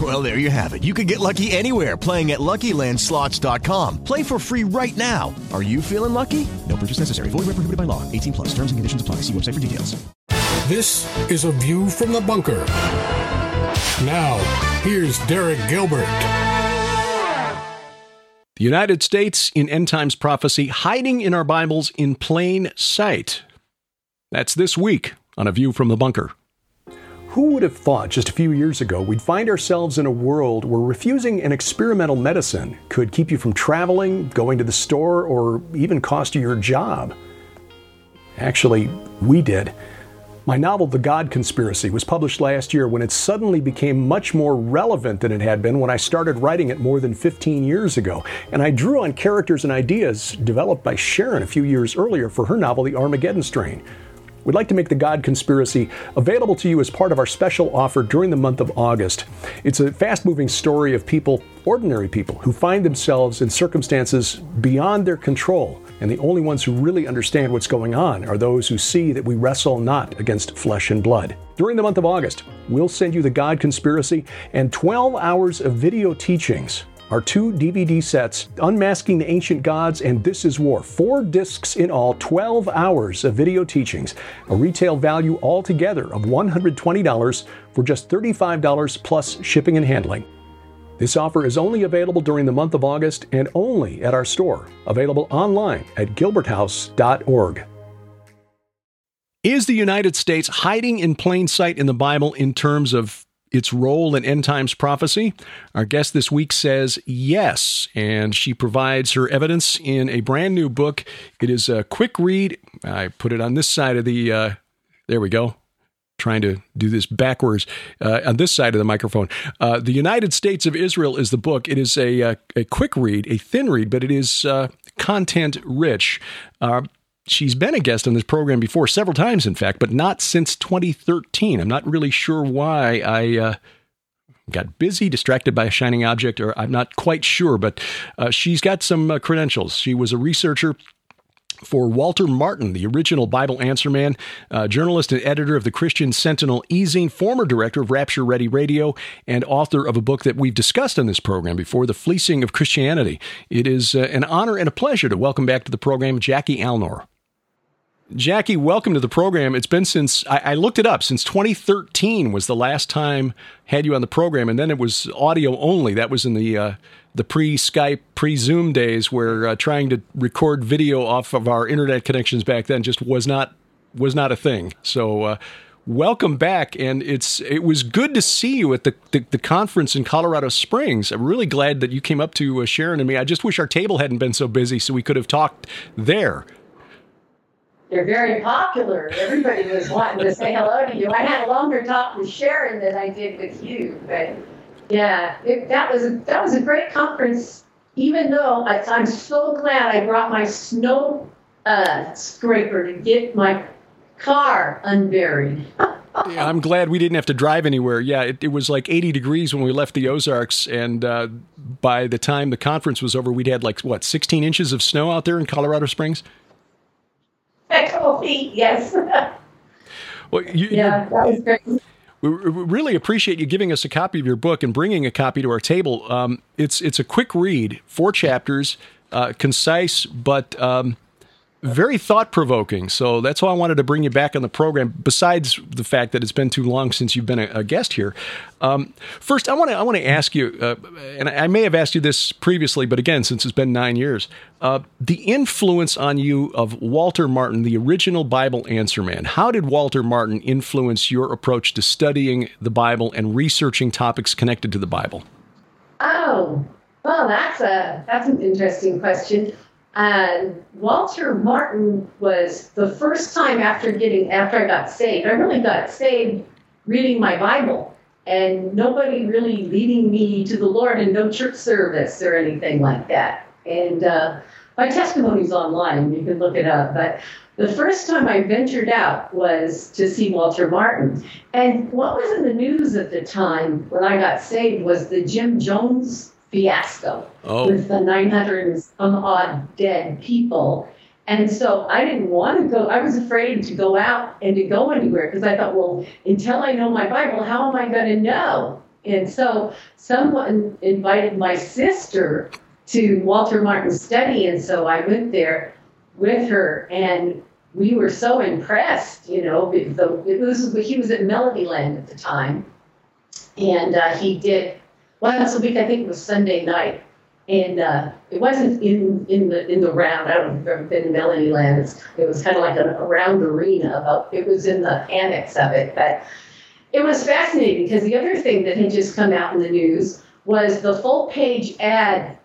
Well, there you have it. You can get lucky anywhere playing at LuckyLandSlots.com. Play for free right now. Are you feeling lucky? No purchase necessary. Void where prohibited by law. 18 plus. Terms and conditions apply. See website for details. This is a view from the bunker. Now, here's Derek Gilbert. The United States in End Times Prophecy hiding in our Bibles in plain sight. That's this week on A View from the Bunker. Who would have thought just a few years ago we'd find ourselves in a world where refusing an experimental medicine could keep you from traveling, going to the store, or even cost you your job? Actually, we did. My novel, The God Conspiracy, was published last year when it suddenly became much more relevant than it had been when I started writing it more than 15 years ago. And I drew on characters and ideas developed by Sharon a few years earlier for her novel, The Armageddon Strain. We'd like to make The God Conspiracy available to you as part of our special offer during the month of August. It's a fast moving story of people, ordinary people, who find themselves in circumstances beyond their control. And the only ones who really understand what's going on are those who see that we wrestle not against flesh and blood. During the month of August, we'll send you The God Conspiracy and 12 hours of video teachings are two DVD sets, Unmasking the Ancient Gods and This Is War. Four discs in all, 12 hours of video teachings, a retail value altogether of $120 for just $35 plus shipping and handling. This offer is only available during the month of August and only at our store, available online at gilberthouse.org. Is the United States hiding in plain sight in the Bible in terms of its role in end times prophecy? Our guest this week says yes, and she provides her evidence in a brand new book. It is a quick read. I put it on this side of the, uh, there we go. Trying to do this backwards uh, on this side of the microphone. Uh, the United States of Israel is the book. It is a, a, a quick read, a thin read, but it is uh, content rich. She's been a guest on this program before, several times, in fact, but not since 2013. I'm not really sure why I uh, got busy, distracted by a shining object, or I'm not quite sure, but uh, she's got some uh, credentials. She was a researcher for Walter Martin, the original Bible Answer Man, uh, journalist and editor of the Christian Sentinel e-zine, former director of Rapture Ready Radio, and author of a book that we've discussed on this program before, The Fleecing of Christianity. It is uh, an honor and a pleasure to welcome back to the program Jackie Alnor. Jackie, welcome to the program. It's been since I, I, looked it up since 2013 was the last time had you on the program, and then it was audio only. That was in the uh, the pre Skype, pre Zoom days, where uh, trying to record video off of our internet connections back then just was not was not a thing. So. Uh, welcome back, and it's it was good to see you at the, the, the conference in Colorado Springs. I'm really glad that you came up to uh, Sharon and me. I just wish our table hadn't been so busy, so we could have talked there they're very popular. Everybody was wanting to say hello to you. I had a longer talk with Sharon than I did with you, but yeah, it, that was a, that was a great conference. Even though I, I'm so glad I brought my snow uh, scraper to get my car unburied. yeah, I'm glad we didn't have to drive anywhere. Yeah, it, it was like 80 degrees when we left the Ozarks, and uh, by the time the conference was over, we'd had like what 16 inches of snow out there in Colorado Springs. A yes. well, you, yeah, that was great. We really appreciate you giving us a copy of your book and bringing a copy to our table. Um, it's it's a quick read, four chapters, uh, concise, but um, very thought provoking. So that's why I wanted to bring you back on the program. Besides the fact that it's been too long since you've been a, a guest here, um, first I want to I want to ask you, uh, and I may have asked you this previously, but again, since it's been nine years, uh, the influence on you of Walter Martin, the original Bible answer man. How did Walter Martin influence your approach to studying the Bible and researching topics connected to the Bible? Oh, well, that's a that's an interesting question. And Walter Martin was the first time after getting after I got saved. I really got saved reading my Bible and nobody really leading me to the Lord and no church service or anything like that. And uh, my testimony's online, you can look it up. But the first time I ventured out was to see Walter Martin. And what was in the news at the time when I got saved was the Jim Jones fiasco oh. with the 900 some odd dead people. And so I didn't want to go. I was afraid to go out and to go anywhere because I thought, well, until I know my Bible, how am I going to know? And so someone invited my sister to Walter Martin's study. And so I went there with her and we were so impressed, you know, the, it was, he was at Melodyland at the time. And uh, he did once a week. I think it was Sunday night, and uh, it wasn't in in the in the round. I don't know if you've ever been in Melodyland. It's, it was kind of like a, round arena. But it was in the annex of it, but it was fascinating because the other thing that had just come out in the news was the full page ad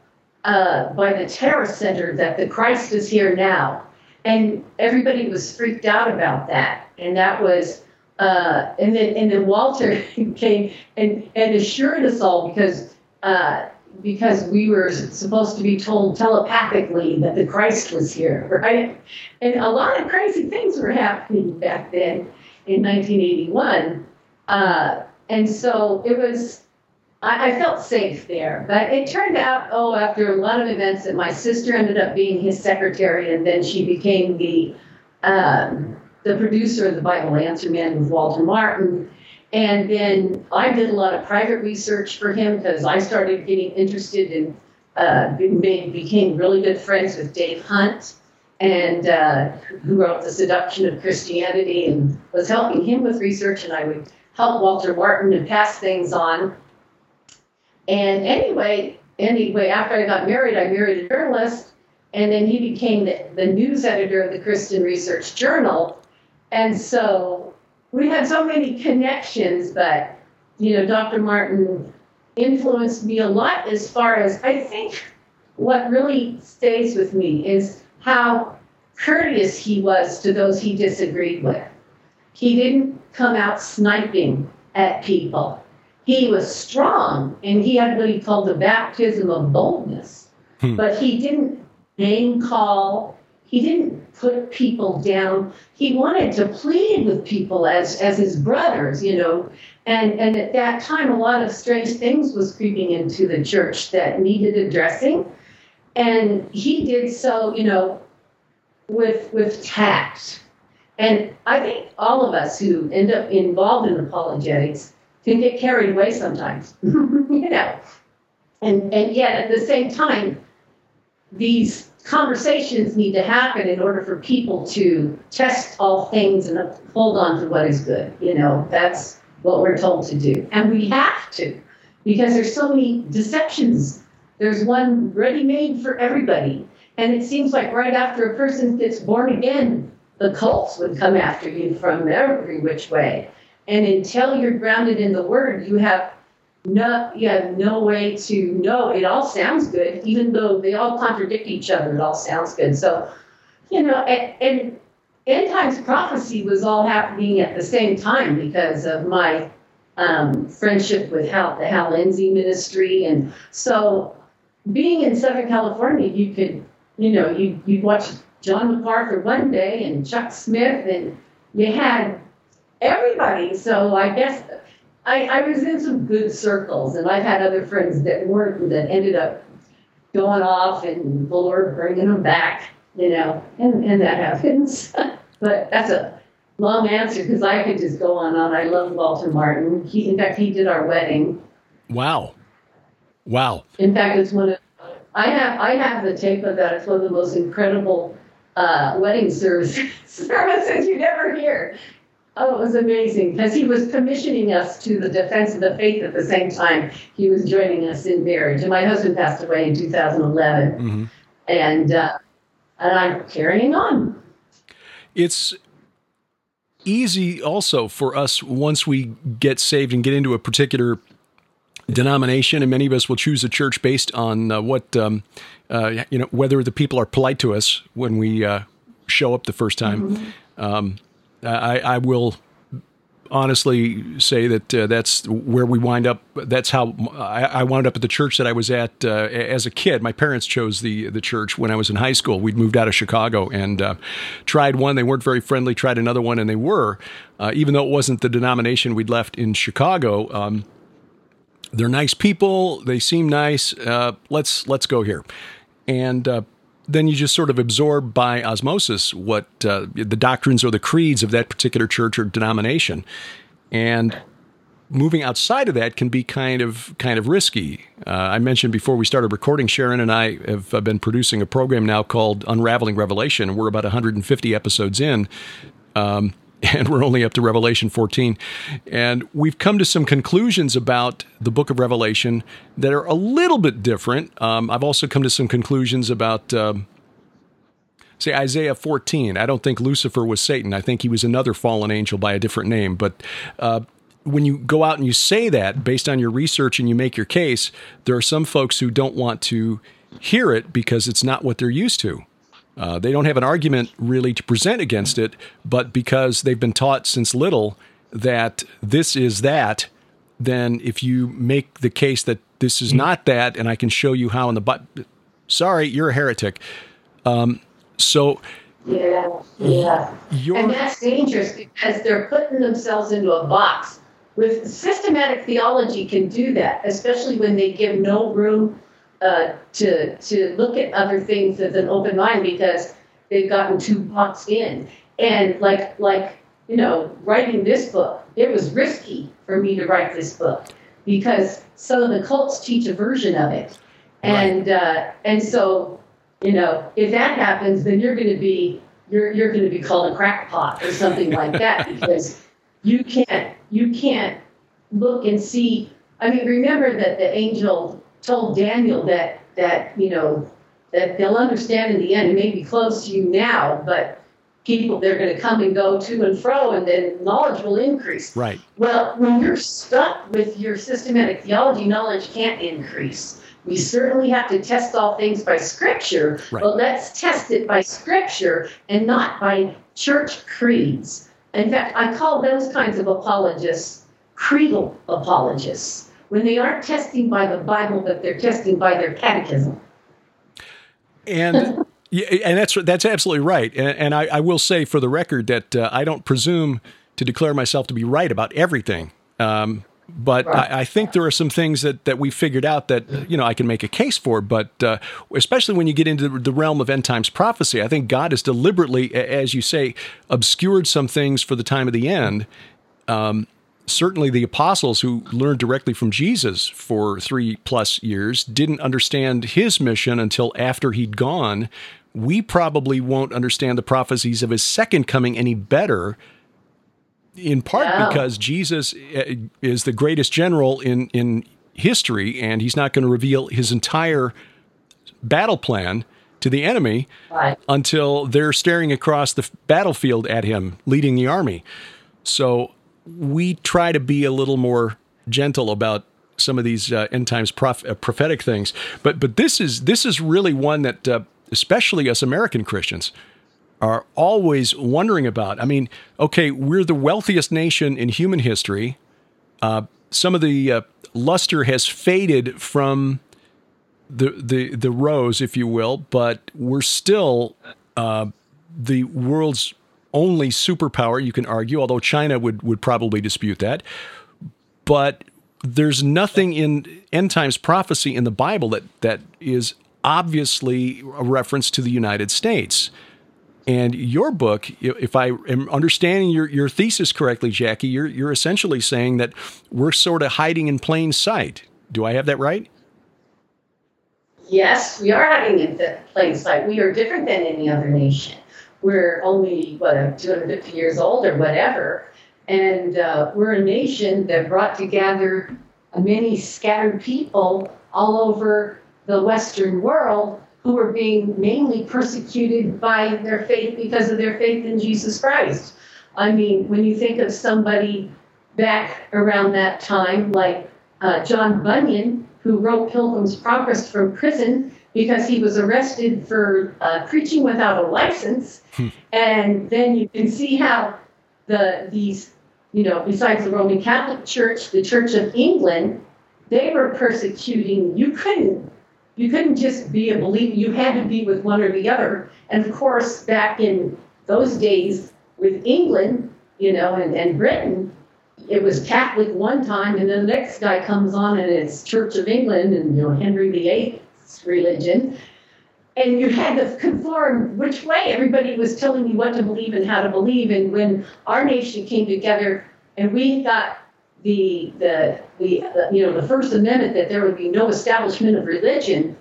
uh, by the Tara Center that the Christ is here now. And everybody was freaked out about that. And that was uh, and then and then Walter came and, and assured us all because uh, because we were supposed to be told telepathically that the Christ was here, right? And a lot of crazy things were happening back then in 1981, uh, and so it was. I, felt safe there, but it turned out, oh, after a lot of events, that my sister ended up being his secretary, and then she became the um, the producer of the Bible Answer Man with Walter Martin. And then I did a lot of private research for him because I started getting interested in, uh, became really good friends with Dave Hunt, and uh, who wrote The Seduction of Christianity, and was helping him with research, and I would help Walter Martin and pass things on. And anyway, anyway, after I got married, I married a journalist, and then he became the, the news editor of the Christian Research Journal. And so we had so many connections, but, you know, Dr. Martin influenced me a lot as far as I think what really stays with me is how courteous he was to those he disagreed with. He didn't come out sniping at people. He was strong and he had what he called the baptism of boldness. Hmm. But he didn't name call. He didn't put people down. He wanted to plead with people as as his brothers, you know. And and at that time, a lot of strange things was creeping into the church that needed addressing, and he did so, you know, with with tact. And I think all of us who end up involved in apologetics can get carried away sometimes, you know. And and yet at the same time, these conversations need to happen in order for people to test all things and hold on to what is good. You know, that's what we're told to do. And we have to, because there's so many deceptions. There's one ready made for everybody. And it seems like right after a person gets born again, the cults would come after you from every which way. And until you're grounded in the word, you have no, have no way to know. It all sounds good, even though they all contradict each other. It all sounds good. So, you know, and, and end times prophecy was all happening at the same time because of my um, friendship with Hal, the Hal Lindsey ministry, and so being in Southern California, you could, you know, you you watch John MacArthur one day and Chuck Smith, and you had everybody. So I guess I, I was in some good circles, and I've had other friends that weren't that ended up going off and the Lord bringing them back, you know, and, and that happens. but that's a long answer because I could just go on and on. I love Walter Martin. He, in fact, he did our wedding. Wow, wow. In fact, it's one of I have I have the tape of that. It's one of the most incredible uh, wedding service, services you never hear. Oh, it was amazing because he was commissioning us to the defense of the faith at the same time he was joining us in marriage. And my husband passed away in 2011, mm-hmm. and uh, and I'm carrying on. It's easy also for us once we get saved and get into a particular denomination, and many of us will choose a church based on uh, what um, uh, you know whether the people are polite to us when we uh, show up the first time. Mm-hmm. Um, I, I will honestly say that uh, that's where we wind up. That's how I, I, wound up at the church that I was at uh, as a kid. My parents chose the the church when I was in high school. We'd moved out of Chicago and uh, tried one. They weren't very friendly. Tried another one, and they were. Uh, even though it wasn't the denomination we'd left in Chicago, um, they're nice people. They seem nice. Uh, let's let's go here. And uh, then you just sort of absorb by osmosis what uh, the doctrines or the creeds of that particular church or denomination. And moving outside of that can be kind of kind of risky. Uh, I mentioned before we started recording, Sharon and I have uh, been producing a program now called Unraveling Revelation. We're about 150 episodes in. Um, and we're only up to Revelation 14. And we've come to some conclusions about the book of Revelation that are a little bit different. Um, I've also come to some conclusions about. Um, say Isaiah 14. I don't think Lucifer was Satan. I think he was another fallen angel by a different name. But uh, when you go out and you say that based on your research and you make your case, there are some folks who don't want to hear it because it's not what they're used to. Uh, they don't have an argument really to present against it, but because they've been taught since little that this is that, then if you make the case that this is not that, and I can show you how in the but, sorry, you're a heretic. Um, so. Yeah, yeah. And that's dangerous because they're putting themselves into a box. With systematic theology can do that, especially when they give no room uh, to to look at other things with an open mind because they've gotten too boxed in. And like like you know, writing this book, it was risky for me to write this book because some of the cults teach a version of it, and right. uh, and so you know, if that happens, then you're going to be you're you're going to be called a crackpot or something like that because you can't you can't look and see. I mean, remember that the angel told Daniel that that you know that they'll understand in the end. It may be close to you now, but people they're going to come and go to and fro, and then knowledge will increase. Right. Well, when you're stuck with your systematic theology, knowledge can't increase. We certainly have to test all things by Scripture, right. but let's test it by Scripture and not by church creeds. In fact, I call those kinds of apologists creedal apologists when they aren't testing by the Bible, but they're testing by their catechism. And yeah, and that's that's absolutely right. And, and I, I, will say for the record that uh, I don't presume to declare myself to be right about everything. Um, but right. I, I, think there are some things that, that we figured out that you know I can make a case for. But uh, especially when you get into the realm of end times prophecy, I think God has deliberately, as you say, obscured some things for the time of the end. Um, certainly the apostles who learned directly from Jesus for three plus years didn't understand his mission until after he'd gone. We probably won't understand the prophecies of his second coming any better, in part because Jesus uh, is the greatest general in, in history, and he's not going to reveal his entire battle plan to the enemy right. until they're staring across the battlefield at him, leading the army. So we try to be a little more gentle about some of these uh, end times prof- uh, prophetic things. But but this is this is really one that uh, especially us American Christians are always wondering about. I mean, okay, we're the wealthiest nation in human history. Uh, some of the uh, luster has faded from the the the rose, if you will, but we're still uh, the world's only superpower, you can argue, although China would, would probably dispute that. But there's nothing in end times prophecy in the Bible that, that is obviously a reference to the United States. And your book, if I am understanding your, your thesis correctly, Jackie, you're, you're essentially saying that we're sort of hiding in plain sight. Do I have that right? Yes, we are hiding in plain sight. We are different than any other nation. We're only what 250 years old or whatever, and uh, we're a nation that brought together many scattered people all over the Western world who were being mainly persecuted by their faith because of their faith in Jesus Christ. I mean, when you think of somebody back around that time, like uh, John Bunyan, who wrote Pilgrim's Progress from prison because he was arrested for uh, preaching without a license, and then you can see how the these, you know, besides the Roman Catholic Church, the Church of England, they were persecuting. You couldn't you couldn't just be a believer, you had to be with one or the other. And of course, back in those days with England, you know, and, and Britain, it was Catholic one time, and then the next guy comes on and it's Church of England and, you know, Henry VIII's religion. And you had to conform which way. Everybody was telling you what to believe and how to believe. And when our nation came together and we got the, the, the, the, you know, the First Amendment that there would be no establishment of religion,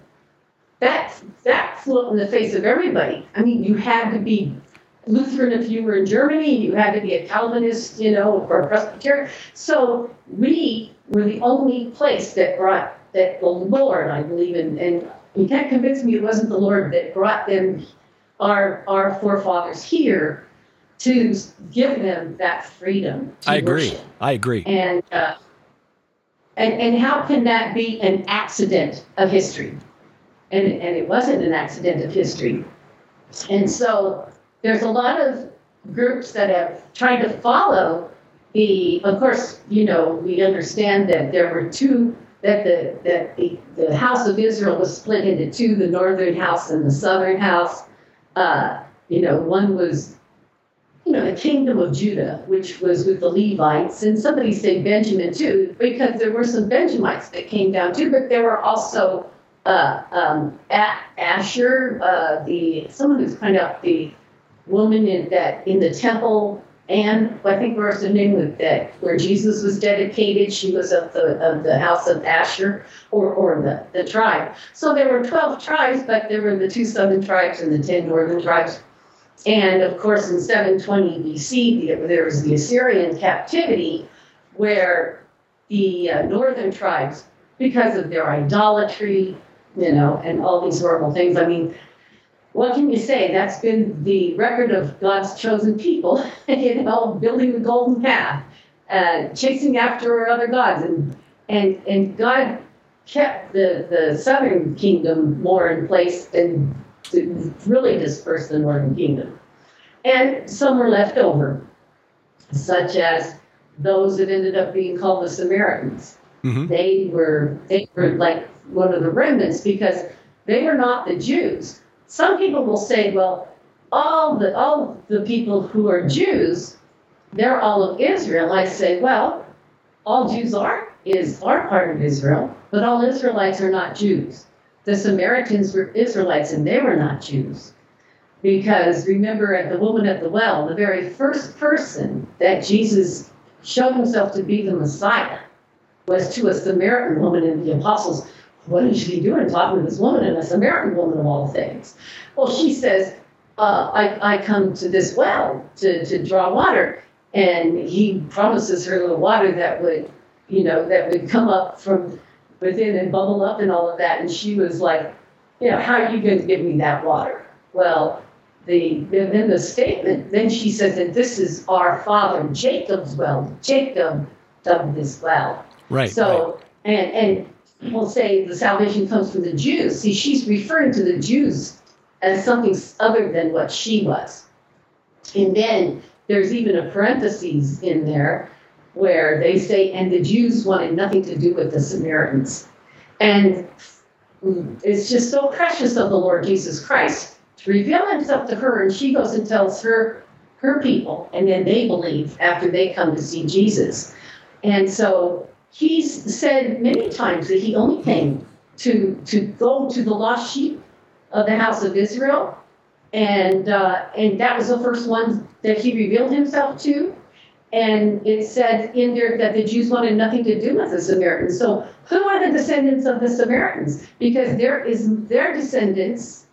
that, that flew up in the face of everybody. I mean, you had to be Lutheran if you were in Germany, you had to be a Calvinist, you know, or a Presbyterian. So we were the only place that brought that the Lord, I believe, and, and you can't convince me it wasn't the Lord that brought them, our, our forefathers here to give them that freedom. I agree. Worship. I agree. And, uh, and and how can that be an accident of history? And and it wasn't an accident of history. And so there's a lot of groups that have tried to follow the. Of course, you know we understand that there were two that the that the, the house of Israel was split into two: the northern house and the southern house. Uh, you know, one was you know, the kingdom of Judah, which was with the Levites, and somebody said Benjamin too, because there were some Benjamites that came down too, but there were also uh, um, Asher, uh, the someone who's kind of the woman in that in the temple, and I think where's the name of that where Jesus was dedicated, she was of the of the house of Asher or or the the tribe. So there were twelve tribes, but there were the two southern tribes and the ten northern tribes. And of course, in 720 BC, there was the Assyrian captivity where the uh, northern tribes, because of their idolatry, you know, and all these horrible things, I mean, what can you say? That's been the record of God's chosen people, you know, building the golden calf, uh, chasing after other gods. And, and, and God kept the, the southern kingdom more in place and really dispersed the northern kingdom. And some were left over, such as those that ended up being called the Samaritans. Mm-hmm. They were they were like one of the remnants because they were not the Jews. Some people will say, well, all the all the people who are Jews, they're all of Israel. I say, well, all Jews are is are part of Israel, but all Israelites are not Jews the Samaritans were Israelites and they were not Jews. Because remember, at the woman at the well, the very first person that Jesus showed himself to be the Messiah was to a Samaritan woman, in the apostles, what is she doing talking to this woman and a Samaritan woman of all things? Well, she says, uh, I, I come to this well to, to draw water. And he promises her the water that would, you know, that would come up from within and bubble up and all of that. And she was like, you know, how are you going to give me that water? Well, the then the statement, then she says that this is our father Jacob's well. Jacob dug this well. Right. So right. and and people say the salvation comes from the Jews. See, she's referring to the Jews as something other than what she was. And then there's even a parenthesis in there where they say, and the Jews wanted nothing to do with the Samaritans. And it's just so precious of the Lord Jesus Christ to reveal himself to her, and she goes and tells her her people, and then they believe after they come to see Jesus. And so he's said many times that he only came to to go to the lost sheep of the house of Israel, and uh, and that was the first one that he revealed himself to. And it said in there that the Jews wanted nothing to do with the Samaritans. So who are the descendants of the Samaritans? Because there is their descendants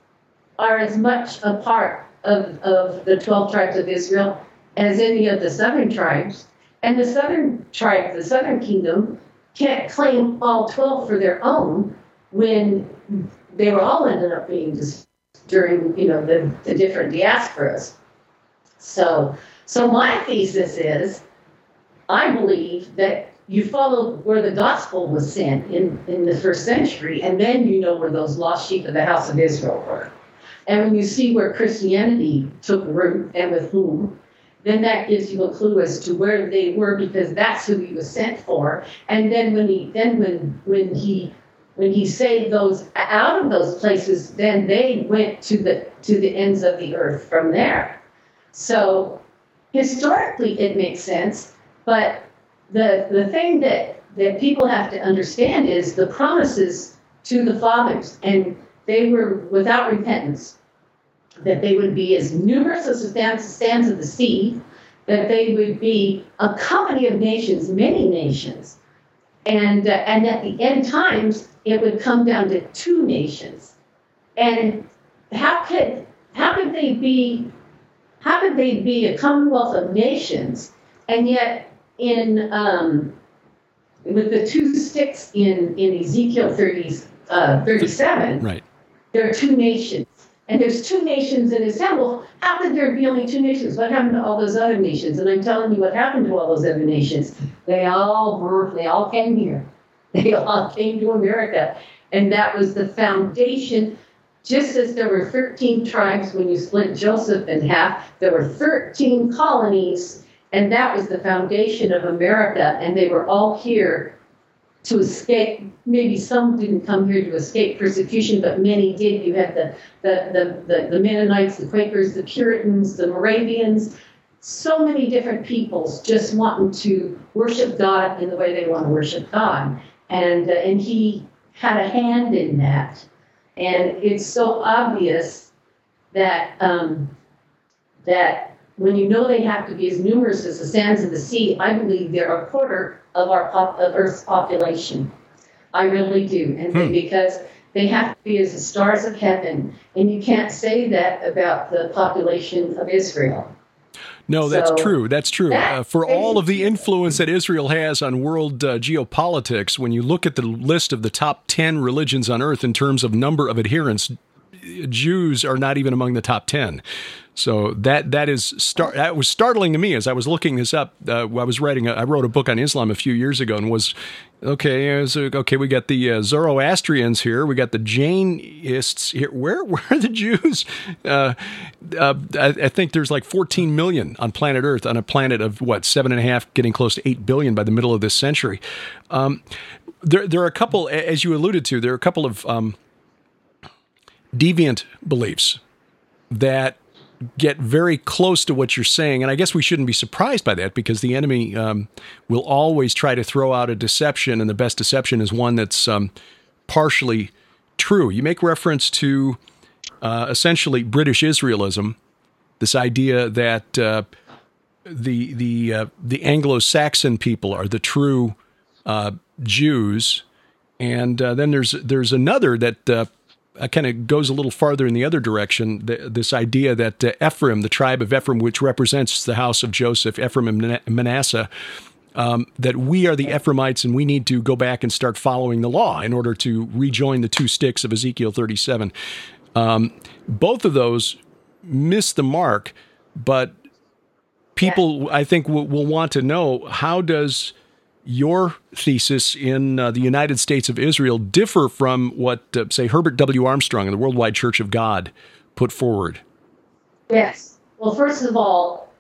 are as much a part of, of the 12 tribes of Israel as any of the seven tribes. And the southern tribe, the southern kingdom, can't claim all 12 for their own when they were all ended up being dis- during, you know, the, the different diasporas. So, so my thesis is, I believe that you follow where the gospel was sent in, in the first century, and then you know where those lost sheep of the house of Israel were. And when you see where Christianity took root and with whom, then that gives you a clue as to where they were because that's who he was sent for. And then when he then when when he when he saved those out of those places, then they went to the to the ends of the earth from there. So historically it makes sense, but the the thing that that people have to understand is the promises to the fathers and they were without repentance that they would be as numerous as the sands of the sea, that they would be a company of nations, many nations, and uh, and at the end times it would come down to two nations. And how could how could they be how could they be a commonwealth of nations and yet in um, with the two sticks in in Ezekiel 30, uh, 37, Right. there are two nations. And there's two nations in Israel. Well, how could there be only two nations? What happened to all those other nations? And I'm telling you what happened to all those other nations. They all were, they all came here. They all came to America. And that was the foundation. Just as there were 13 tribes when you split Joseph in half, there were 13 colonies. And that was the foundation of America. And they were all here to escape. Maybe some didn't come here to escape persecution, but many did. You had the, the, the, the, the Mennonites, the Quakers, the Puritans, the Moravians, so many different peoples just wanting to worship God in the way they want to worship God. And, uh, and he had a hand in that. And it's so obvious that, um, that when you know they have to be as numerous as the sands of the sea, I believe they're a quarter of our pop, of Earth's population. I really do, and Hmm. because they have to be as the stars of heaven, and you can't say that about the population of Israel. No, that's So, true. That's true. Uh, for all of the influence that Israel has on world uh, geopolitics, when you look at the list of the top 10 religions on earth in terms of number of adherents, Jews are not even among the top 10. So that that is star- that was startling to me as I was looking this up. Uh, I was writing. A, I wrote a book on Islam a few years ago and was okay. was, okay, we got the uh, Zoroastrians here. We got the Jainists here. Where where are the Jews? Uh, uh, I, I think there's like 14 million on planet Earth on a planet of what seven and a half, getting close to eight billion by the middle of this century. Um, there there are a couple, as you alluded to, there are a couple of um, deviant beliefs that get very close to what you're saying. And I guess we shouldn't be surprised by that because the enemy um, will always try to throw out a deception, and the best deception is one that's um, partially true. You make reference to uh, essentially British Israelism, this idea that uh, the the uh, the Anglo-Saxon people are the true uh, Jews, and uh, then there's there's another that uh, kind of goes a little farther in the other direction. th this idea that uh, Ephraim, the tribe of Ephraim, which represents the house of Joseph, Ephraim and Mana- Manasseh, um, that we are the Ephraimites and we need to go back and start following the law in order to rejoin the two sticks of Ezekiel 37. Um, both of those miss the mark, but people, I think, will, will want to know how does your thesis in uh, the United States of Israel differ from what, uh, say, Herbert W. Armstrong and the Worldwide Church of God put forward? Yes. Well, first of all,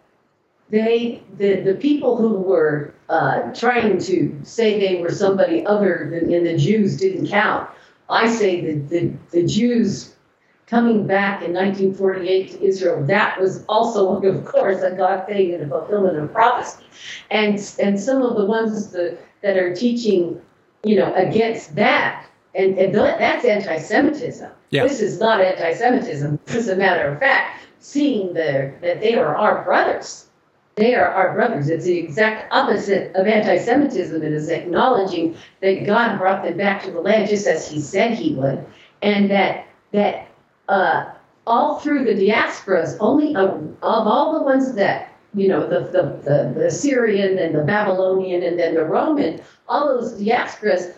they the, the people who were uh, trying to say they were somebody other than the Jews didn't count. I say that the, the Jews coming back in 1948 to Israel, that was also, of course, a God thing and a fulfillment of prophecy. And and some of the ones that, that are teaching, you know, against that, and, and th- that's anti-Semitism. Yeah. This is not anti-Semitism. As a matter of fact, seeing the, that they are our brothers. They are our brothers. It's the exact opposite of anti-Semitism. It is acknowledging that God brought them back to the land just as He said He would, and that that uh, all through the diasporas, only of, of all the ones that you know, the, the, the, the Syrian and the Babylonian and then the Roman, all those diasporas,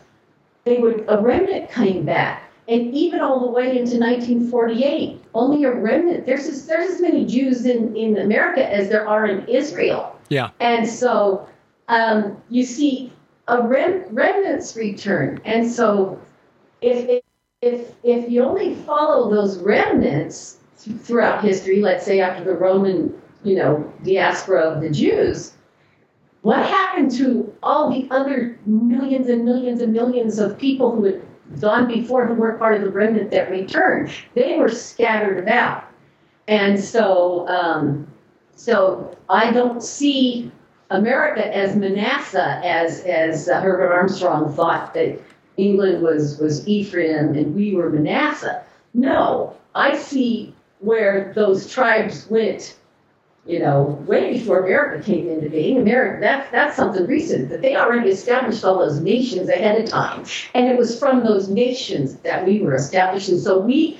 they would a remnant came back. And even all the way into 1948, only a remnant. There's as, there's as many Jews in, in America as there are in Israel. Yeah. And so um, you see a rem, remnants return. And so if, if, if you only follow those remnants throughout history, let's say after the Roman you know, diaspora of the Jews. What happened to all the other millions and millions and millions of people who had gone before who weren't part of the remnant that returned? They were scattered about. And so, um, so I don't see America as Manasseh, as as Herbert Armstrong thought that England was was Ephraim and we were Manasseh. No, I see where those tribes went you know, way before America came into being. America, that's that's something recent. That they already established all those nations ahead of time, and it was from those nations that we were established. And so we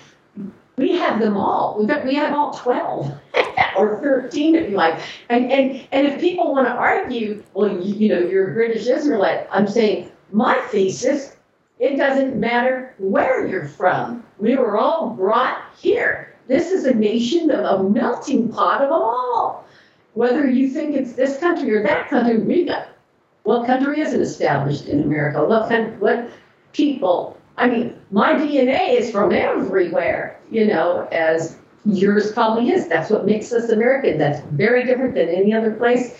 we have them all. We've got, we have all twelve or thirteen, if you like. And and and if people want to argue, well, you, you know, you're a British Israelite. I'm saying my thesis. It doesn't matter where you're from. We were all brought here this is a nation, of a melting pot of all. Whether you think it's this country or that country, we got what country isn't established in America? What what people? I mean, my DNA is from everywhere, you know, as yours probably is. That's what makes us American. That's very different than any other place.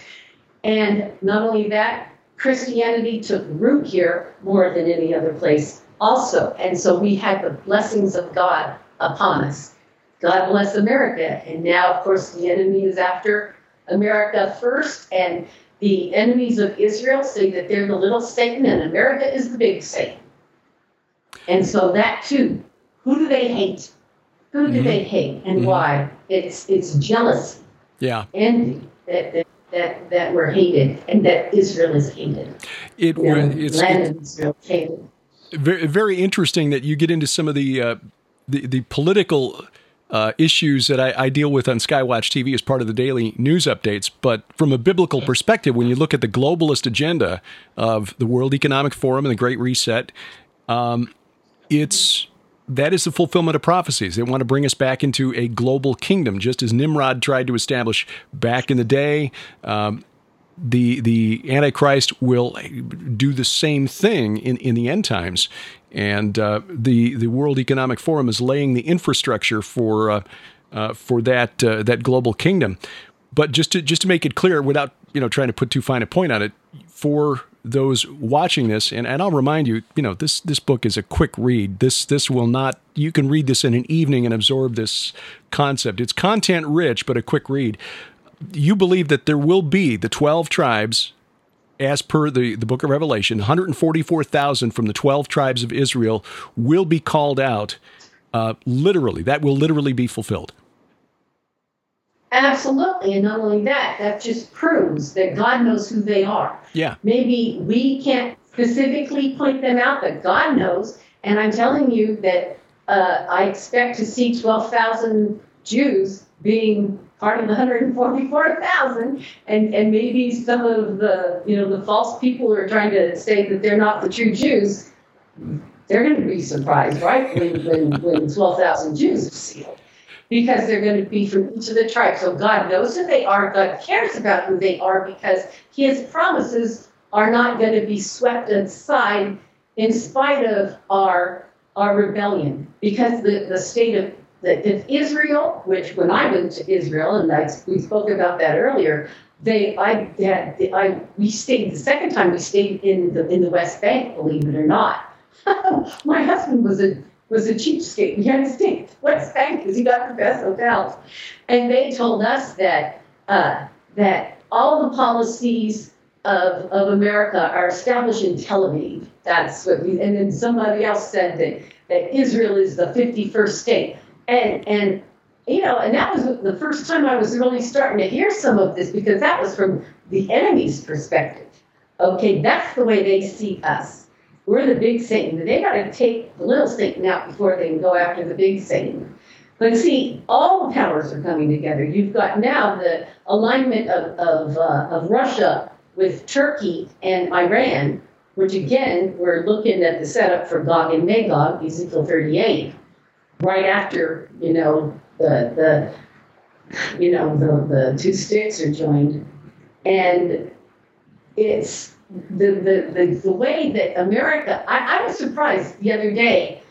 And not only that, Christianity took root here more than any other place also. And so we had the blessings of God upon us. God bless America. And now, of course, the enemy is after America first, and the enemies of Israel say that they're the little Satan and America is the big Satan. And so that too, who do they hate? Who do mm-hmm. they hate and mm-hmm. why? It's it's jealousy, yeah, envy that, that that we're hated and that Israel is hated. It you know, it's, Israel hated. Very, very interesting that you get into some of the uh, the, the political uh, issues that I, I, deal with on Skywatch TV as part of the daily news updates. But from a biblical perspective, when you look at the globalist agenda of the World Economic Forum and the Great Reset, um, it's that is the fulfillment of prophecies. They want to bring us back into a global kingdom, just as Nimrod tried to establish back in the day. Um, the the Antichrist will do the same thing in, in the end times, and uh, the the World Economic Forum is laying the infrastructure for uh, uh, for that uh, that global kingdom. But just to just to make it clear, without you know trying to put too fine a point on it, for those watching this, and, and I'll remind you, you know, this this book is a quick read. This this will not you can read this in an evening and absorb this concept. It's content rich, but a quick read. You believe that there will be the twelve tribes as per the, the book of Revelation, 144,000 from the 12 tribes of Israel will be called out uh, literally. That will literally be fulfilled. Absolutely. And not only that, that just proves that God knows who they are. Yeah. Maybe we can't specifically point them out, but God knows. And I'm telling you that uh, I expect to see 12,000 Jews being part of the 144,000, and and maybe some of the you know the false people who are trying to say that they're not the true Jews, they're going to be surprised, right? When when, when 12,000 Jews are sealed, because they're going to be from each of the tribes. So God knows who they are. God cares about who they are because His promises are not going to be swept aside in spite of our our rebellion because the, the state of that if Israel, which when I went to Israel, and I, we spoke about that earlier, they, I, had, I, we stayed the second time we stayed in the in the West Bank, believe it or not. My husband was a was a cheapskate. We had to stay at the West Bank because he got the best hotels, and they told us that uh, that all the policies of, of America are established in Tel Aviv. That's what we, and then somebody else said that, that Israel is the 51st state and and you know, and that was the first time I was really starting to hear some of this because that was from the enemy's perspective. Okay, that's the way they see us. We're the big Satan. They got to take the little Satan out before they can go after the big Satan. But see, all the powers are coming together. You've got now the alignment of, of, uh, of Russia with Turkey and Iran, which again, we're looking at the setup for Gog and Magog, Ezekiel 38, right after, you know, the, the you know, the, the two sticks are joined. And it's the, the, the, the way that America, I, I was surprised the other day,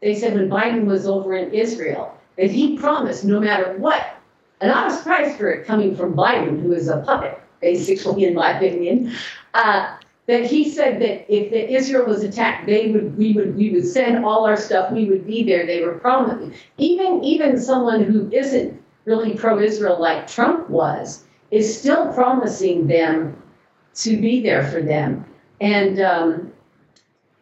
they said when Biden was over in Israel, that he promised no matter what, and I was surprised for it coming from Biden, who is a puppet, basically, in my opinion, uh, that he said that if the Israel was attacked, they would we would we would send all our stuff, we would be there. They were promising. Even even someone who isn't really pro-Israel like Trump was is still promising them to be there for them. And um,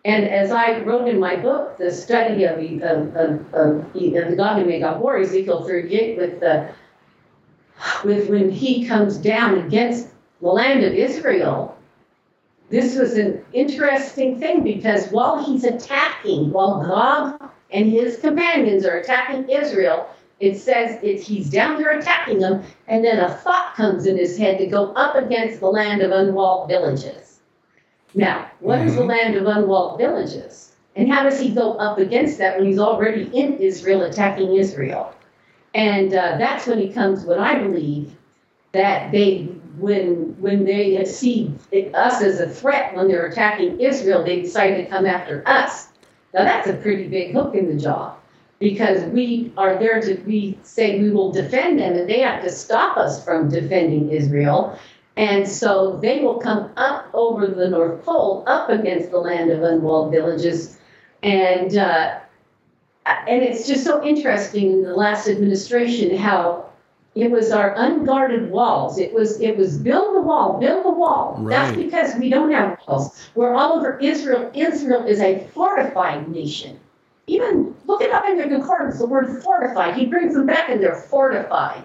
and as I wrote in my book, the study of, the Gog and Magog war, Ezekiel 38, with the with when he comes down against the land of Israel, this was an interesting thing because while he's attacking, while Gog and his companions are attacking Israel, it says it's, he's down there attacking them, and then a thought comes in his head to go up against the land of unwalled villages. Now, what mm-hmm. is the mm-hmm. land of unwalled villages? And how does he go up against that when he's already in Israel attacking Israel? And uh, that's when he comes, what I believe, that they, when when they see us as a threat when they're attacking Israel, they decide to come after us. Now that's a pretty big hook in the jaw because we are there to we say we will defend them and they have to stop us from defending Israel. And so they will come up over the North Pole, up against the land of unwalled villages. And uh, and it's just so interesting in the last administration how it was our unguarded walls. It was it was build the wall, build the wall. Right. That's because we don't have walls. We're all over Israel. Israel is a fortified nation. Even look it up in your concordance, the word fortified. He brings them back and they're fortified.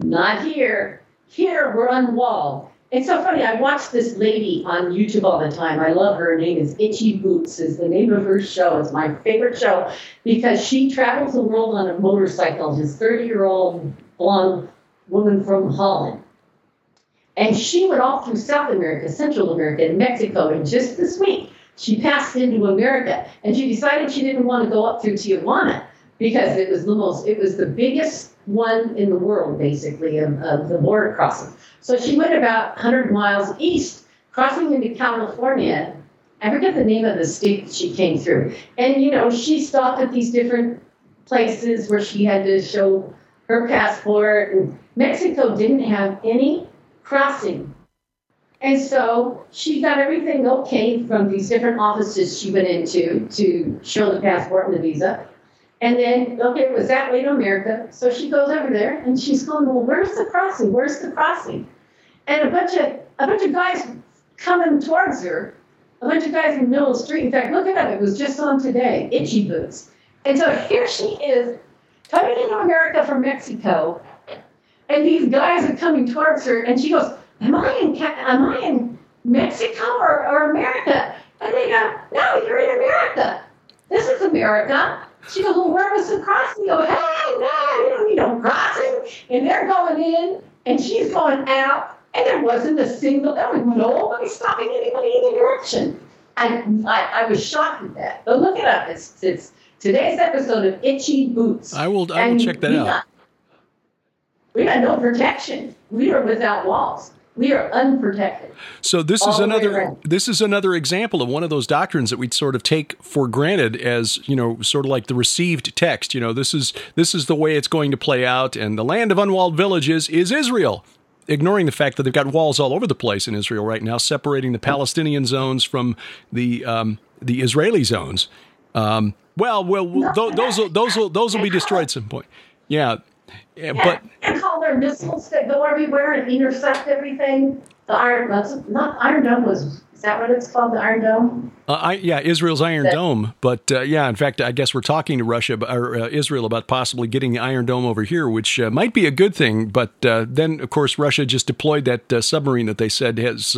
Not here. Here we're unwalled. It's so funny. I watch this lady on YouTube all the time. I love her. Her name is Itchy Boots. Is the name of her show. It's my favorite show because she travels the world on a motorcycle. This 30-year-old blonde woman from Holland, and she went all through South America, Central America, and Mexico. And just this week, she passed into America and she decided she didn't want to go up through Tijuana because it was the most, it was the biggest one in the world, basically, of, of the border crossing. So she went about 100 miles east, crossing into California. I forget the name of the state she came through. And, you know, she stopped at these different places where she had to show her passport. And Mexico didn't have any crossing and so she got everything okay from these different offices she went into to show the passport and the visa. And then, okay, it was that way to America. So she goes over there and she's going, Well, where's the crossing? Where's the crossing? And a bunch of a bunch of guys coming towards her, a bunch of guys in the middle of the street. In fact, look it up. It was just on today, itchy boots. And so here she is coming into America from Mexico, and these guys are coming towards her, and she goes, am I in am I in Mexico or, or America? And they go, no, you're in America. This is America. She goes, well, where was the crossing? go, hey, no, you don't need no crossing. And they're going in, and she's going out, and there wasn't a single, there was nobody stopping anybody in the direction. And I, I was shocked at that. But look it up. It's, it's today's episode of Itchy Boots. I will, I will check that out. Got, we had no protection. We were without walls we are unprotected. So this is another this is another example of one of those doctrines that we sort of take for granted as you know sort of like the received text. You know this is this is the way it's going to play out, and the land of unwalled villages is Israel. Ignoring the fact that they've got walls all over the place in Israel right now, separating the Palestinian zones from the um, the Israeli zones. Um, well, well, th- those will, those will, those will be destroyed at some point. Yeah, yeah, but and call their missiles that go everywhere and intercept everything. The Iron, not Iron Dome was. Is that what it's called? The Iron Dome. Uh, I, yeah, Israel's Iron that, Dome. But uh, yeah, in fact, I guess we're talking to Russia or uh, Israel about possibly getting the Iron Dome over here, which uh, might be a good thing. But uh, then, of course, Russia just deployed that uh, submarine that they said has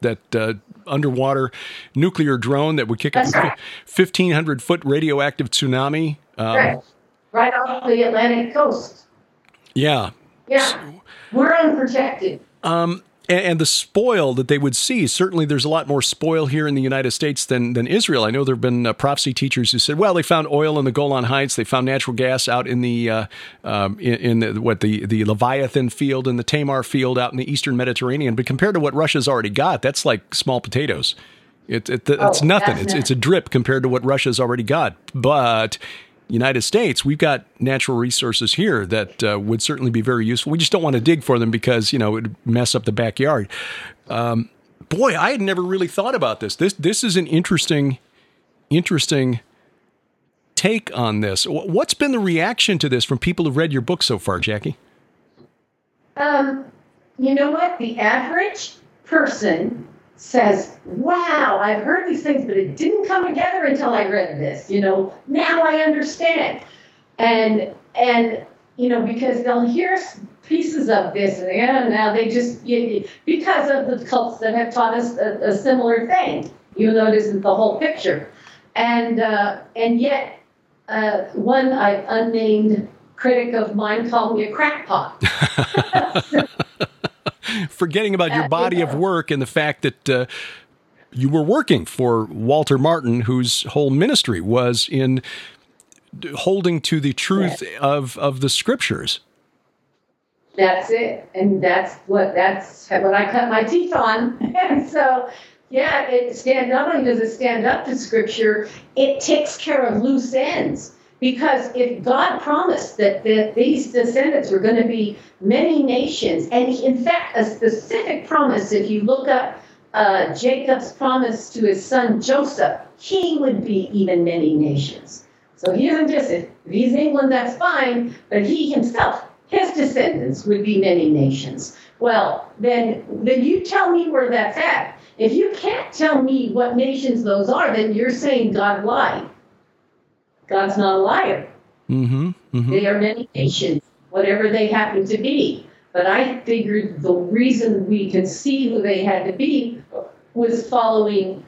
that underwater nuclear drone that would kick up a right. 1,500 foot radioactive tsunami. Um, right right off the Atlantic coast. Yeah. Yeah, we're unprotected. Um, and, and the spoil that they would see. Certainly, there's a lot more spoil here in the United States than than Israel. I know there have been uh, prophecy teachers who said, "Well, they found oil in the Golan Heights. They found natural gas out in the uh, um, in, in the, what the the Leviathan field and the Tamar field out in the Eastern Mediterranean." But compared to what Russia's already got, that's like small potatoes. It, it, it's Oh, nothing. that's It's it's a drip compared to what Russia's already got. But United States, we've got natural resources here that uh, would certainly be very useful. We just don't want to dig for them because you know it would mess up the backyard. Um, boy, I had never really thought about this. This this is an interesting, interesting take on this. What's been the reaction to this from people who've read your book so far, Jackie? Um, you know what? The average person says, Wow, I've heard these things, but it didn't come together until I read this. You know, now I understand. And, and, you know, because they'll hear pieces of this, and yeah, now they just, you, you- because of the cults that have taught us a, a similar thing, even though it isn't the whole picture. And, uh, and yet, uh, one I, unnamed critic of mine called me a crackpot. Forgetting about your Uh, body of work and the fact that uh, you were working for Walter Martin, whose whole ministry was in holding to the truth of of the scriptures. That's it, and that's what that's what I cut my teeth on. And so, yeah, it stand not only does it stand up to Scripture, it takes care of loose ends. Because if God promised that, that these descendants were going to be many nations, and in fact, a specific promise, if you look up uh, Jacob's promise to his son Joseph, he would be even many nations. So he isn't just, if he's England, that's fine, but he himself, his descendants would be many nations. Well, then, then you tell me where that's at. If you can't tell me what nations those are, then you're saying God lied. God's not a liar. Mm-hmm. They are many nations, whatever they happen to be. But I figured the reason we could see who they had to be was following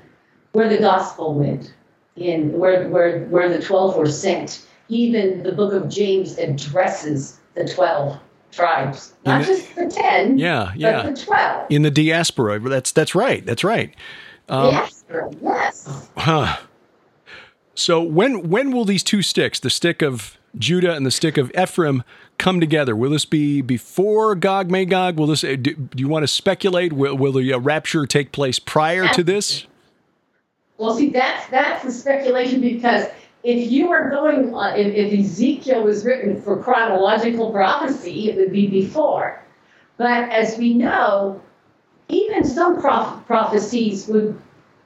where the gospel went, in where where where the twelve were sent. Even the book of James addresses the twelve tribes, not just the ten, Yeah, yeah. but the twelve. In the diaspora, that's that's right. That's right. Um, yes, yes. Huh. So when when will these two sticks, the stick of Judah and the stick of Ephraim, come together? Will this be before Gog Magog? Will this? uh, Do, do you want to speculate? Will, will the uh, rapture take place prior to this? Well, see, that's that's the speculation because if you are going, uh, if, if Ezekiel was written for chronological prophecy, it would be before. But as we know, even some proph- prophecies would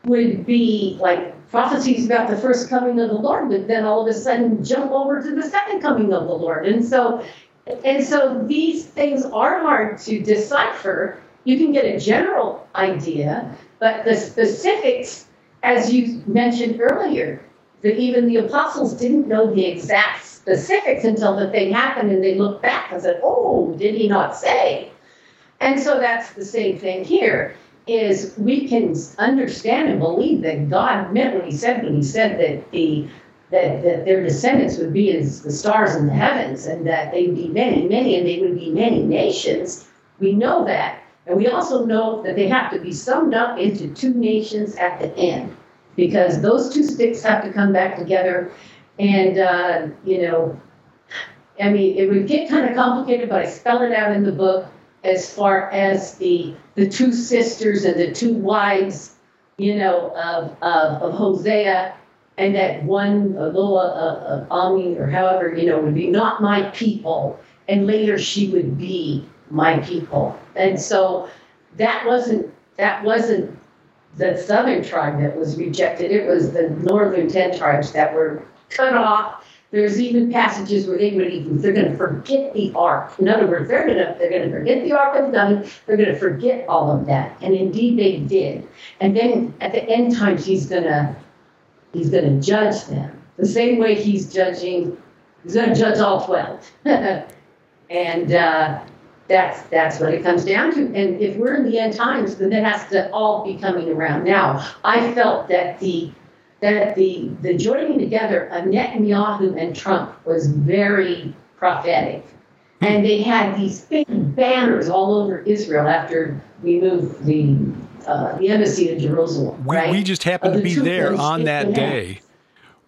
would be like prophecies about the first coming of the Lord, but then all of a sudden jump over to the second coming of the Lord, and so and so these things are hard to decipher. You can get a general idea, but the specifics, as you mentioned earlier, that even the apostles didn't know the exact specifics until the thing happened and they looked back and said, Oh, did he not say? And so that's the same thing here is we can understand and believe that God meant what he said when he said that the that, that their descendants would be as the stars in the heavens and that they'd be many, many, and they would be many nations. We know that. And we also know that they have to be summed up into two nations at the end because those two sticks have to come back together. And, uh, you know, I mean, it would get kind of complicated, but I spell it out in the book as far as the the two sisters and the two wives, you know, of of, of Hosea, and that one uh, Lola uh, uh, Ami or however you know would be not my people, and later she would be my people, and so that wasn't that wasn't the southern tribe that was rejected. It was the northern ten tribes that were cut off. There's even passages where they would even they're going to forget the ark. In other words, they're going to they're going to forget the ark of covenant. They're going to forget all of that, and indeed they did. And then at the end times, he's going to he's going to judge them the same way he's judging. He's going to judge all twelve, and uh, that's that's what it comes down to. And if we're in the end times, then it has to all be coming around. Now, I felt that the that the, the joining together of Netanyahu and Trump was very prophetic. And they had these big banners all over Israel after we moved the, uh, the embassy to Jerusalem. We, right? we just happened to be there on that day.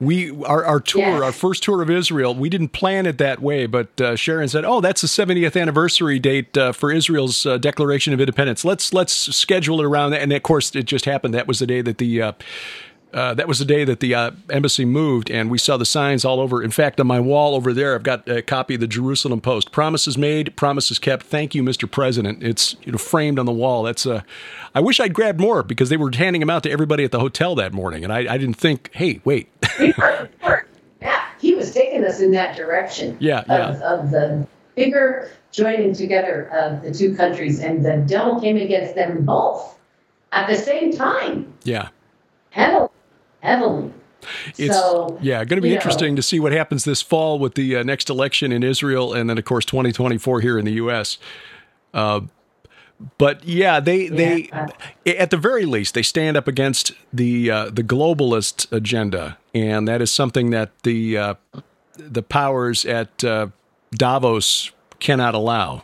We our, our tour, Yes. our first tour of Israel. We didn't plan it that way, but uh, Sharon said, "Oh, that's the 70th anniversary date uh, for Israel's uh, Declaration of Independence. Let's let's schedule it around that." And of course, it just happened. That was the day that the uh, that was the day that the uh, embassy moved, and we saw the signs all over. In fact, on my wall over there, I've got a copy of the Jerusalem Post. Promises made, promises kept. Thank you, Mr. President. It's you know framed on the wall. That's uh, I wish I'd grabbed more because they were handing them out to everybody at the hotel that morning, and I, I didn't think, hey, wait, yeah, he was taking us in that direction. Yeah, of, yeah. of the bigger joining together of the two countries, and the devil came against them both at the same time, yeah. heavily, heavily. It's so yeah, going to be you know, interesting to see what happens this fall with the uh, next election in Israel, and then of course 2024 here in the U.S. Uh, but yeah, they they at the very least they stand up against the uh, the globalist agenda, and that is something that the uh, the powers at uh, Davos cannot allow.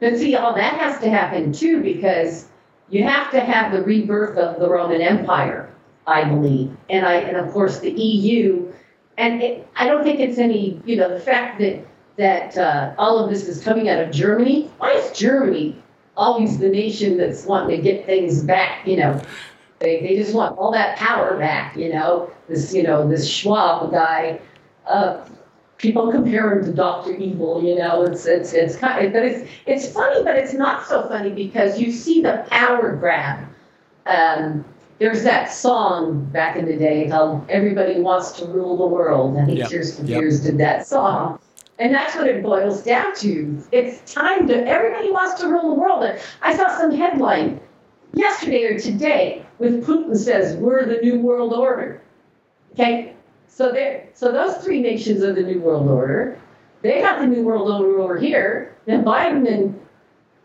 But see, all that has to happen too because you have to have the rebirth of the Roman Empire, I believe, and I and of course the EU, and it, I don't think it's any you know the fact that that uh, all of this is coming out of Germany. Why is Germany always the nation that's wanting to get things back? You know, they they just want all that power back. You know, this you know this Schwab guy. Uh, people compare him to Doctor Evil. You know, it's it's it's kind of, but it's it's funny, but it's not so funny because you see the power grab. Um, there's that song back in the day called "Everybody Wants to Rule the World." I think Yep, Tears for yep. Fears did that song. And that's what it boils down to. It's time to, everybody wants to rule the world. And I saw some headline yesterday or today with Putin says, we're the new world order. Okay? So there, so those three nations are the new world order. They got the new world order over here. Then Biden and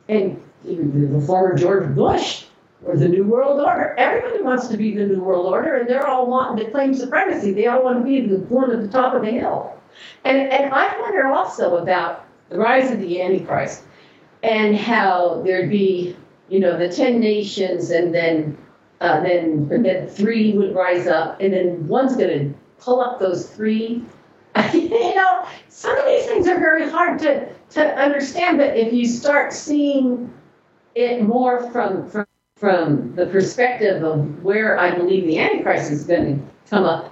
and even the former George Bush were the new world order. Everybody wants to be the new world order, and they're all wanting to claim supremacy. They all want to be the one at the top of the hill. And and I wonder also about the rise of the Antichrist and how there'd be, you know, the ten nations, and then uh, then then three would rise up, and then one's going to pull up those three. you know, some of these things are very hard to to understand, but if you start seeing it more from from from the perspective of where I believe the Antichrist is going to come up,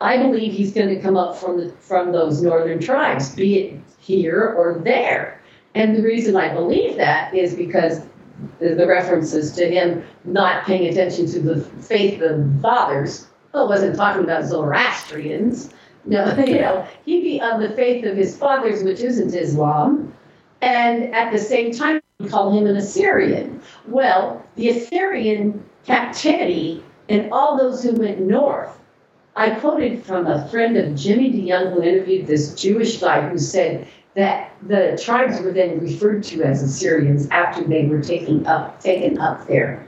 I believe he's going to come up from the from those northern tribes, be it here or there. And the reason I believe that is because the, references to him not paying attention to the faith of the fathers. Well, wasn't talking about Zoroastrians. No, you know, he'd be of the faith of his fathers, which isn't Islam. And at the same time, we call him an Assyrian. Well, the Assyrian captivity and all those who went north. I quoted from a friend of Jimmy DeYoung who interviewed this Jewish guy who said that the tribes were then referred to as Assyrians after they were taken up taken up there.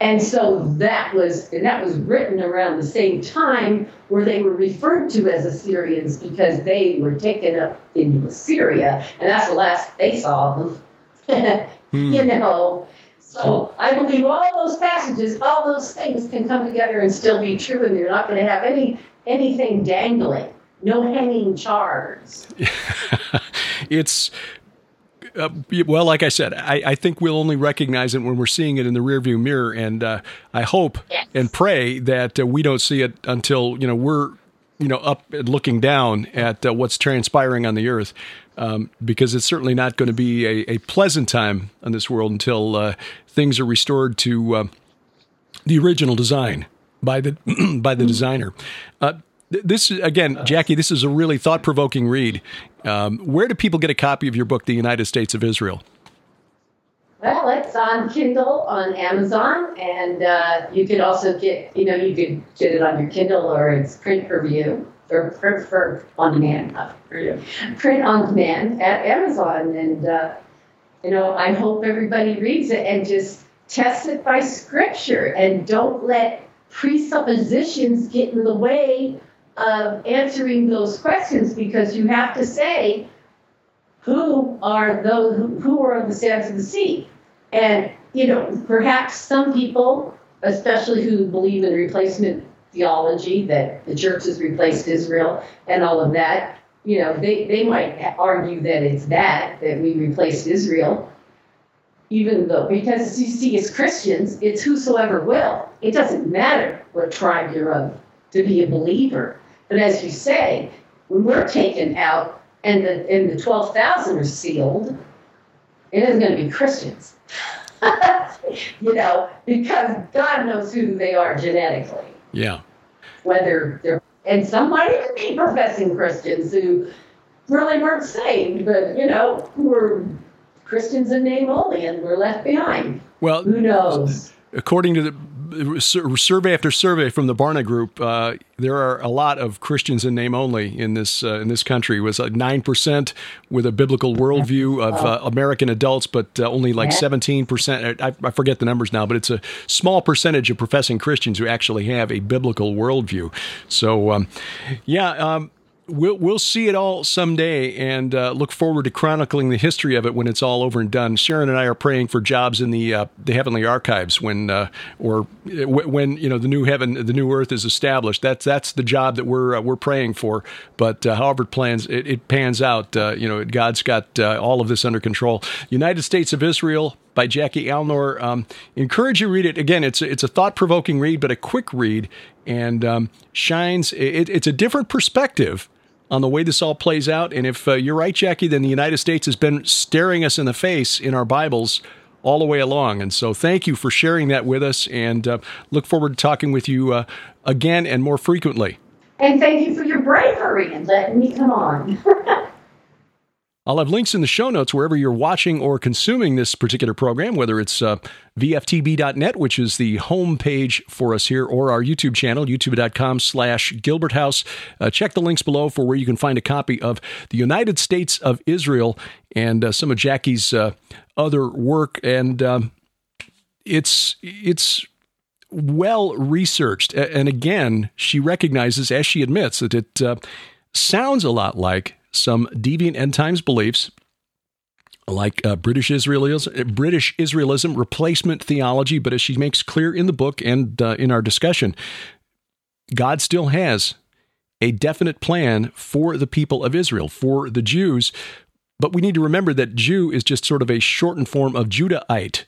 And so that was and that was written around the same time where they were referred to as Assyrians because they were taken up into Assyria, and that's the last they saw of them. Hmm. You know. So I believe all those passages, all those things can come together and still be true, and you're not going to have any anything dangling, no hanging chads. it's uh, well, like I said, I, I think we'll only recognize it when we're seeing it in the rearview mirror, and uh, I hope and pray that uh, we don't see it until you know we're you know up and looking down at uh, what's transpiring on the earth, um, because it's certainly not going to be a, a pleasant time on this world until uh, things are restored to uh, the original design by the by the designer. Uh, this again, Jackie. This is a really thought-provoking read. Um, where do people get a copy of your book, The United States of Israel? Well, it's on Kindle on Amazon, and uh, you could also get, you know, you could get it on your Kindle or it's print for view or print for on demand, not for you, print on demand at Amazon. And uh, you know, I hope everybody reads it and just test it by Scripture and don't let presuppositions get in the way of answering those questions because you have to say who are those who are the sands of the sea? And you know perhaps some people especially who believe in replacement theology that the church has replaced israel and all of that you know they, they might argue that it's that that we replaced israel even though because you see as christians it's whosoever will. It doesn't matter what tribe you're of to be a believer but as you say, when we're taken out and the and the twelve thousand are sealed, it isn't going to be Christians. you know, because God knows who they are genetically. Yeah. Whether they're and some might even be professing Christians who really weren't saved, but you know, who were Christians in name only and were left behind. Well, who knows? According to the survey after survey from the Barna Group, uh, there are a lot of Christians in name only in this uh, in this country. It was nine percent with a biblical worldview of uh, American adults, but uh, only like seventeen percent. I, I, forget the numbers now, but it's a small percentage of professing Christians who actually have a biblical worldview. So, um, yeah. Um, we'll we'll see it all someday, and uh, look forward to chronicling the history of it when it's all over and done. Sharon and I are praying for jobs in the uh, the heavenly archives when uh, or when you know the new heaven, the new earth is established. That's that's the job that we're uh, we're praying for. But uh, however it plans, it, it pans out. Uh, you know, God's got all of this under control. United States of Israel by Jackie Alnor. Um, encourage you to read it. Again, it's it's a thought provoking read, but a quick read, and um, shines. It, it's a different perspective on the way this all plays out. And if uh, you're right, Jackie, then the United States has been staring us in the face in our Bibles all the way along. And so thank you for sharing that with us and uh, look forward to talking with you uh, again and more frequently. And thank you for your bravery and letting me come on. I'll have links in the show notes wherever you're watching or consuming this particular program, whether it's uh, vftb.net, which is the home page for us here, or our YouTube channel, youtube.com slash Gilbert House. Uh, check the links below for where you can find a copy of the United States of Israel and uh, some of Jackie's uh, other work. And um, it's it's well researched. And again, she recognizes, as she admits, that it uh, sounds a lot like some deviant end times beliefs like uh, British Israelism, British Israelism, replacement theology. But as she makes clear in the book and uh, in our discussion, God still has a definite plan for the people of Israel, for the Jews. But we need to remember that Jew is just sort of a shortened form of Judahite.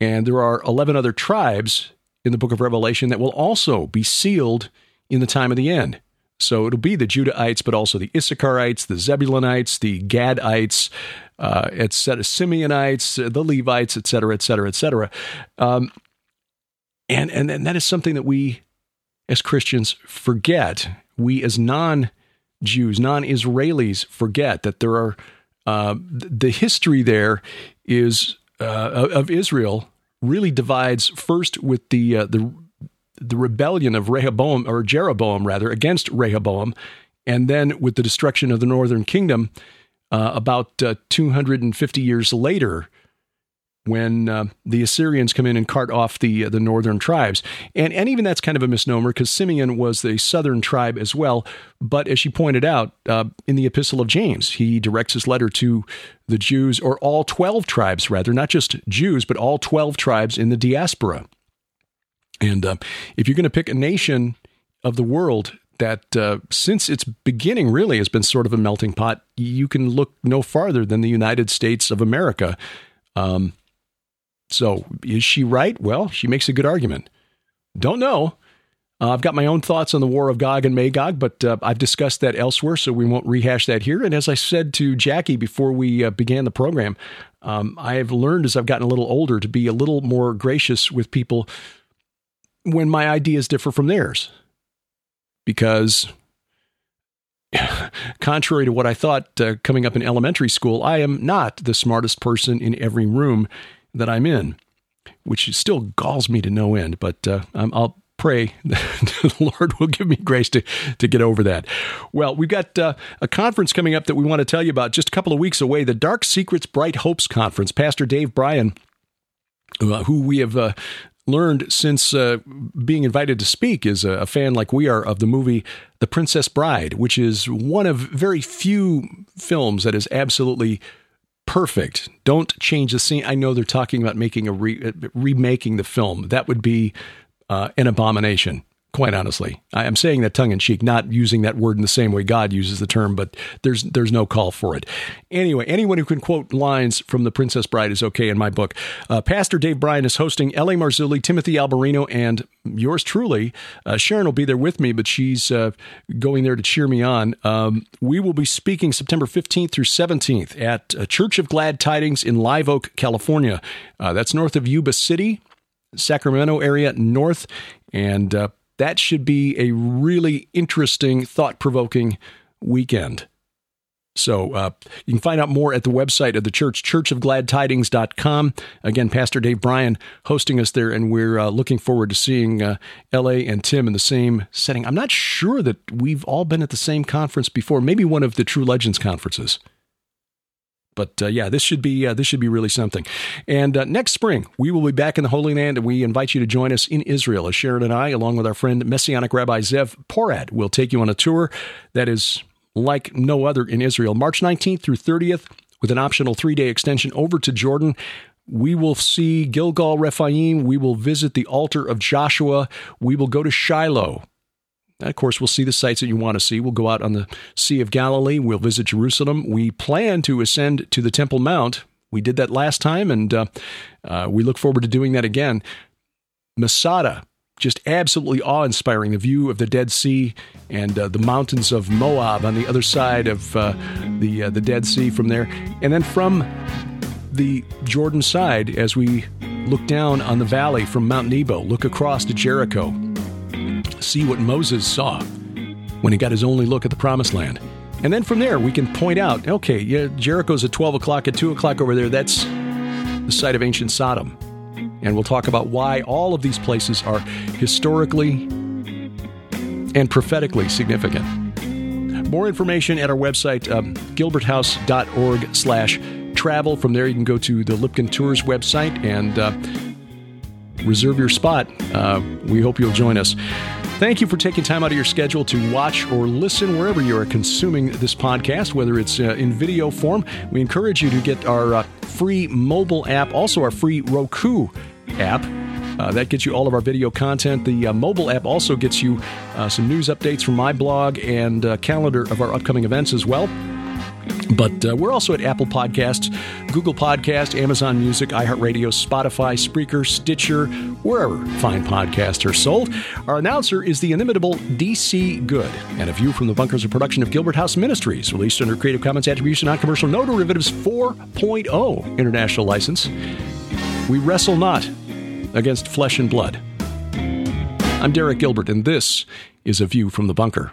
And there are 11 other tribes in the book of Revelation that will also be sealed in the time of the end. So it'll be the Judahites, but also the Issacharites, the Zebulonites, the Gadites, uh, etc., Simeonites, uh, the Levites, etc., etc., etc. and and and that is something that we, as Christians, forget. We as non-Jews, non-Israelis, forget that there are uh, the history there is uh, of Israel really divides first with the uh, the the rebellion of Rehoboam, or Jeroboam rather, against Rehoboam, and then with the destruction of the northern kingdom uh, about uh, 250 years later, when uh, the Assyrians come in and cart off the uh, the northern tribes, and and even that's kind of a misnomer because Simeon was the southern tribe as well. But as she pointed out uh, in the Epistle of James, he directs his letter to the Jews or all twelve tribes, rather not just Jews, but all twelve tribes in the diaspora. And uh, if you're going to pick a nation of the world that, uh, since its beginning, really has been sort of a melting pot, you can look no farther than the United States of America. Um, so, is she right? Well, she makes a good argument. Don't know. Uh, I've got my own thoughts on the war of Gog and Magog, but uh, I've discussed that elsewhere, so we won't rehash that here. And as I said to Jackie before we uh, began the program, um, I have learned as I've gotten a little older to be a little more gracious with people when my ideas differ from theirs. Because, contrary to what I thought uh, coming up in elementary school, I am not the smartest person in every room that I'm in, which still galls me to no end. But uh, I'll pray the Lord will give me grace to, to get over that. Well, we've got uh, a conference coming up that we want to tell you about just a couple of weeks away the Dark Secrets, Bright Hopes Conference. Pastor Dave Bryan, uh, who we have uh, learned since uh, being invited to speak is a, a, fan like we are of the movie The Princess Bride, which is one of very few films that is absolutely perfect. Don't change the scene. I know they're talking about making a re- uh, remaking the film. That would be uh, an abomination quite honestly. I am saying that tongue in cheek, not using that word in the same way God uses the term, but there's there's no call for it. Anyway, anyone who can quote lines from The Princess Bride is okay in my book. Uh, Pastor Dave Bryan is hosting L.A. Marzulli, Timothy Alberino, and yours truly. Uh, Sharon will be there with me, but she's uh, going there to cheer me on. Um, we will be speaking September 15th through 17th at uh, Church of Glad Tidings in Live Oak, California. Uh, that's north of Yuba City. Sacramento area north, and uh, that should be a really interesting, thought provoking weekend. So uh, you can find out more at the website of the church, churchofgladtidings.com. Again, Pastor Dave Bryan hosting us there, and we're uh, looking forward to seeing uh, LA and Tim in the same setting. I'm not sure that we've all been at the same conference before, maybe one of the True Legends conferences. But uh, yeah, this should be uh, this should be really something. And uh, next spring, we will be back in the Holy Land, and we invite you to join us in Israel. As Sharon and I, along with our friend Messianic Rabbi Zev Porat, will take you on a tour that is like no other in Israel. March 19th through 30th, with an optional three day extension over to Jordan. We will see Gilgal Rephaim. We will visit the altar of Joshua. We will go to Shiloh of course, we'll see the sites that you want to see. We'll go out on the Sea of Galilee. We'll visit Jerusalem. We plan to ascend to the Temple Mount. We did that last time, and uh, uh, we look forward to doing that again. Masada, just absolutely awe inspiring. The view of the Dead Sea and uh, the mountains of Moab on the other side of uh, the, uh, the Dead Sea from there. And then from the Jordan side, as we look down on the valley from Mount Nebo, look across to Jericho see what Moses saw when he got his only look at the promised land. And then from there, we can point out okay, yeah, Jericho's at 12 o'clock, at 2 o'clock over there. That's the site of ancient Sodom. And we'll talk about why all of these places are historically and prophetically significant. More information at our website, um, gilberthouse.org slash travel. From there, you can go to the Lipkin Tours website and uh, reserve your spot. Uh, we hope you'll join us. Thank you for taking time out of your schedule to watch or listen wherever you are consuming this podcast, whether it's uh, in video form. We encourage you to get our uh, free mobile app, also our free Roku app. Uh, that gets you all of our video content. The uh, mobile app also gets you uh, some news updates from my blog and uh, calendar of our upcoming events as well. But uh, we're also at Apple Podcasts, Google Podcast, Amazon Music, iHeartRadio, Spotify, Spreaker, Stitcher, wherever fine podcasts are sold. Our announcer is the inimitable DC Good, and a view from the bunkers, of production of Gilbert House Ministries, released under Creative Commons Attribution, Non-Commercial, No Derivatives 4.0 international license. We wrestle not against flesh and blood. I'm Derek Gilbert, and this is A View from the Bunker.